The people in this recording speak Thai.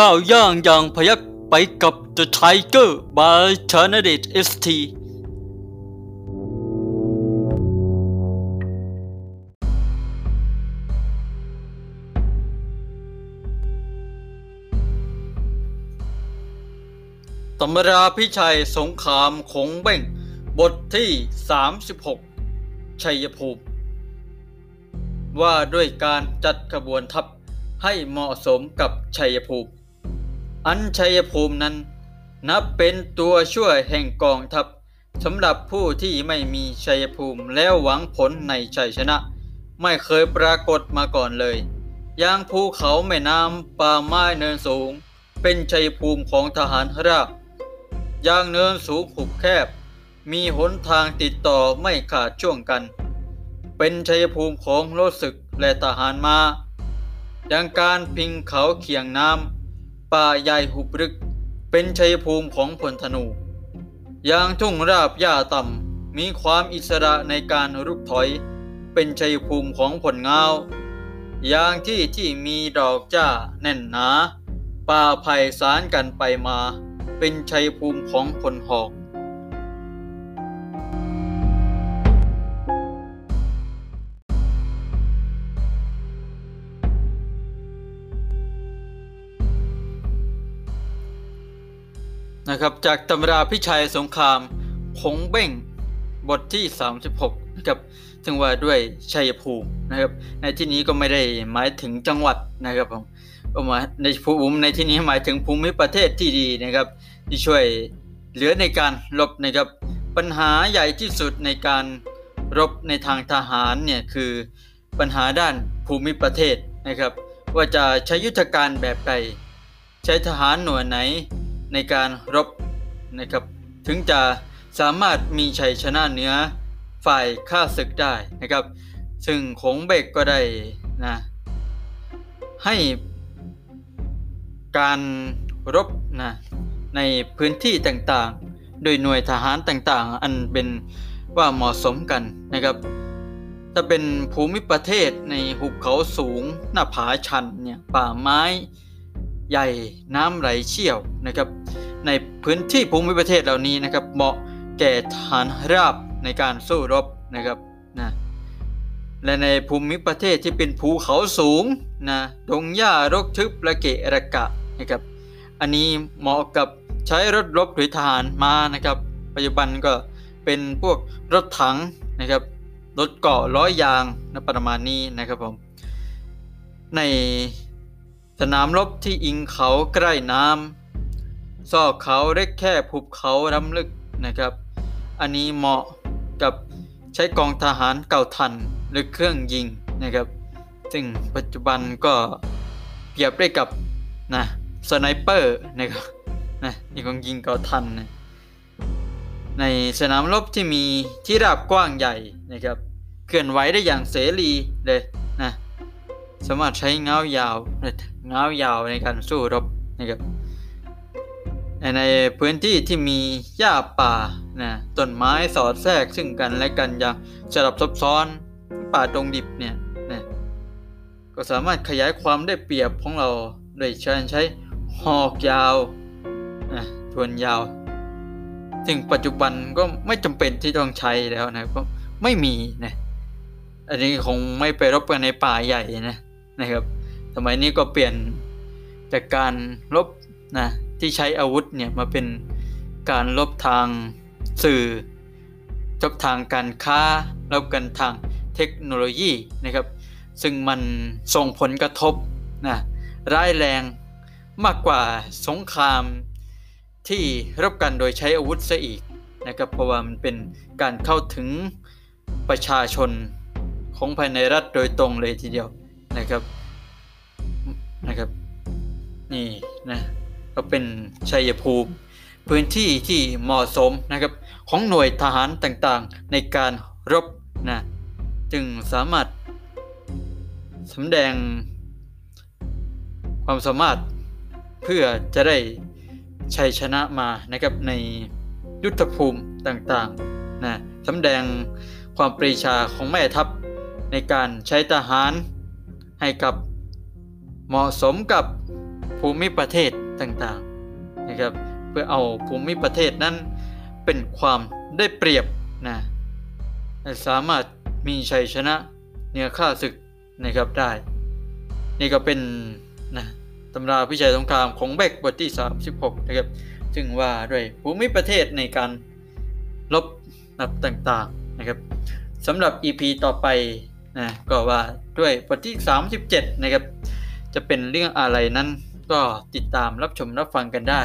ก้าวย่างอย่างพยักไปกับ The Tiger by c h a n a d e t ST ตำราพิชัยสงครามขงเบ้ง บทที่ 36 ชัยภูมิ ว่าด้วยการจัดขบวนทัพให้เหมาะสมกับชัยภูมิ อันชัยภูมินั้น นับเป็นตัวช่วยแห่งกองทัพสำหรับผู้ที่ไม่มีชัยภูมิแล้วหวังผลในชัยชนะ ไม่เคยปรากฏมาก่อนเลยอย่างภูเขาแม่น้ำป่าไม้เนินสูง เป็นชัยภูมิของทหารราบอย่างเนินสูงหุบแคบ มีหนทางติดต่อไม่ขาดช่วงกัน เป็นชัยภูมิของรถศึกและทหารมาดังการพิงเขาเขียงน้ำ ป่าใหญ่หุบรึก เป็นชัยภูมิของพลธนู ยางทุ่งราบหญ้าต่ำ มีความอิสระในการรุกถอย เป็นชัยภูมิของผลเงา ยางที่ที่มีดอกจ้าแน่นหนา ป่าไผ่สารกันไปมา เป็นชัยภูมิของผลหอก นะครับจากตำราพิชัยสงครามผงเบ้งบทที่ 36นะครับถึงว่าด้วยชัยภูมินะครับ ในที่นี้ก็ไม่ได้หมายถึงจังหวัดนะครับผมมาในภูมิในที่นี้หมายถึงภูมิประเทศที่ดีนะครับ ที่ช่วยเหลือในการรบนะครับ ปัญหาใหญ่ที่สุดในการรบในทางทหารเนี่ยคือปัญหาด้านภูมิประเทศนะครับ ว่าจะใช้ยุทธการแบบใดใช้ทหารหน่วยไหน ในการรบนะครับถึงจะสามารถมีชัยชนะเหนือฝ่ายข้าศึกได้นะครับ ซึ่งขงเบกก็ได้นะให้การรบนะในพื้นที่ต่างๆ โดยหน่วยทหารต่างๆ อันเป็นว่าเหมาะสมกันนะครับถ้าเป็นภูมิประเทศในหุบเขาสูงหน้าผาชันเนี่ยป่าไม้ ใหญ่น้ำไหลเชี่ยวนะครับในพื้นที่ภูมิประเทศเหล่านี้นะครับเหมาะแก่ฐานราบในการสู้รบนะครับนะและในภูมิประเทศที่เป็นภูเขาสูงนะดงหญ้ารกทึบระเกะระกะนะครับอันนี้เหมาะกับใช้รถรบหรือทหารมานะครับปัจจุบันก็เป็นพวกรถถังนะครับรถเกาะร้อยยางนะประมาณนี้นะครับผมใน สนามรบที่อิงเขาใกล้น้ำซอกเขาเล็กแค่ภูเขารำลึกนะครับ อันนี้เหมาะกับใช้กองทหารเก่าทันหรือเครื่องยิงนะครับ ซึ่งปัจจุบันก็เปรียบได้กับนะสไนเปอร์นะครับนะนี่ของยิงเก่าทันนะในสนามรบที่มีที่ราบกว้างใหญ่นะครับ เคลื่อนไหวได้อย่างเสรีเลยนะ สามารถใช้เงายาวเงายาวในการสู้รบนะครับในพื้นที่ที่มีหญ้าป่านะต้นไม้สอดแทรกซึ่งกันและกันอย่างสลับซับซ้อนป่าตรงดิบเนี่ยนะก็สามารถขยายความได้เปรียบของเราโดยใช้ใช้หอกยาวนะทวนยาว ซึ่งปัจจุบันก็ไม่จำเป็นที่ต้องใช้แล้วนะก็ไม่มีนะอันนี้คงไม่ไปรบกันในป่าใหญ่นะ นะครับ สมัยนี้ก็เปลี่ยนจากการลบนะที่ใช้อาวุธเนี่ยมาเป็นการลบทางสื่อลบทางการค้าลบกันทางเทคโนโลยีนะครับ ซึ่งมันส่งผลกระทบนะร้ายแรงมากกว่าสงครามที่รบกันโดยใช้อาวุธซะอีกนะครับเพราะว่ามันเป็นการเข้าถึงประชาชนของภายในรัฐโดยตรงเลยทีเดียว นะครับนะครับ นี่นะก็เป็นชัยภูมิ พื้นที่ที่เหมาะสมนะครับของหน่วยทหารต่างๆ ในการรบนะจึงสามารถสำแดงความสามารถเพื่อจะได้ชัยชนะมานะครับในยุทธภูมิต่างๆนะสำแดงความปรีชาของแม่ทัพในการใช้ทหาร ให้กับเหมาะสมกับภูมิประเทศต่างๆนะครับเพื่อเอาภูมิประเทศนั้นเป็นความได้เปรียบนะสามารถมีชัยชนะเหนือข้าศึกนะครับได้ นี่ก็เป็นนะตำราพิชัยสงครามของแบกบทที่ 36นะครับซึ่งว่าด้วยภูมิประเทศในการลบนับต่างๆนะครับสำหรับ EP ต่อไป นะก็ว่าด้วยบทที่ 37 นะครับ จะเป็นเรื่องอะไรนั้นก็ติดตามรับชมรับฟังกันได้